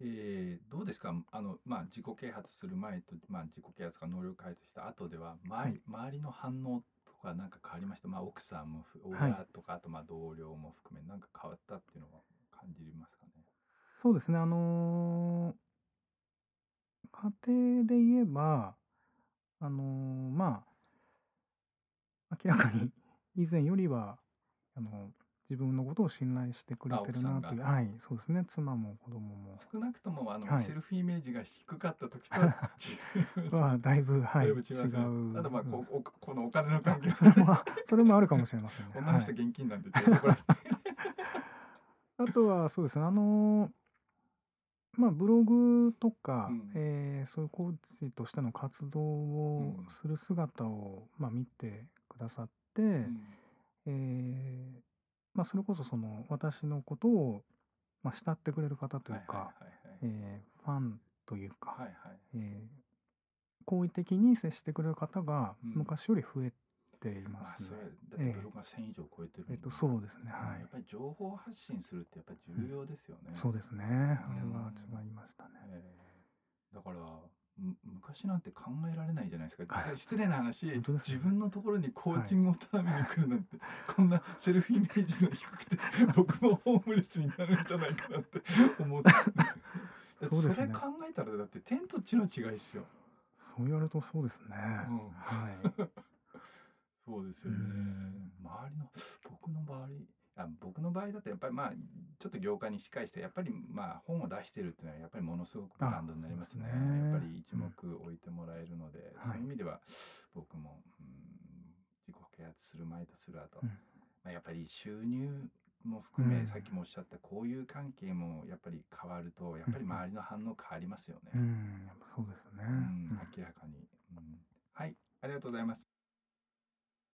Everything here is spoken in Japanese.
えー、どうですか？あの、まあ、自己啓発する前と、まあ、自己啓発か能力開発した後では周り,、周りの反応とか何か変わりました、まあ、奥さんも親とか、あとまあ同僚も含め何か変わったっていうのは感じますかね？そうですね。あのー、家庭で言えばあのー、まあ明らかに以前よりはあの自分のことを信頼してくれてるなという、はい、そうですね、妻も子供も。少なくともあの、はい、セルフイメージが低かった時とは まあ、だいぶ、はい、違う。あとまあこここのお金の関係それも それもあるかもしれませんね。女の人現金なんで、あとはそうですね、あのまあ、ブログとか、うん、えー、そういうコーチとしての活動をする姿を、まあ、見てくださって、うん、えーまあ、それこそその私のことを、まあ、慕ってくれる方というか、えファンというか、はいはいえー好意的に接してくれる方が昔より増えていますね。うん、だってブログが1000以上超えてる、えー、えー、とそうですね、はい。やっぱり情報発信するってやっぱり重要ですよね。うん、そうですね。あれは違いましたね。えー、だから昔なんて考えられないじゃないですか、はい、失礼な話、ね、自分のところにコーチングを頼みに来るなんて、はい、こんなセルフイメージの低くて 僕もホームレスになるんじゃないかなって思って。そ,、それ考えたらだって天と地の違いっすよ。そう言われるとそうですね、うん、はい。そうですよね。周りの僕の周りあ僕の場合だとやっぱりまあちょっと業界にしっかりしてやっぱりまあ本を出してるっていうのはやっぱりものすごくブランドになりますね。ね。やっぱりは僕も、うん、自己啓発する前とする後、うん、まあ、やっぱり収入も含め、さっきもおっしゃった交友関係もやっぱり変わるとやっぱり周りの反応変わりますよね。うん、そうですね、明らかに、はい。ありがとうございます。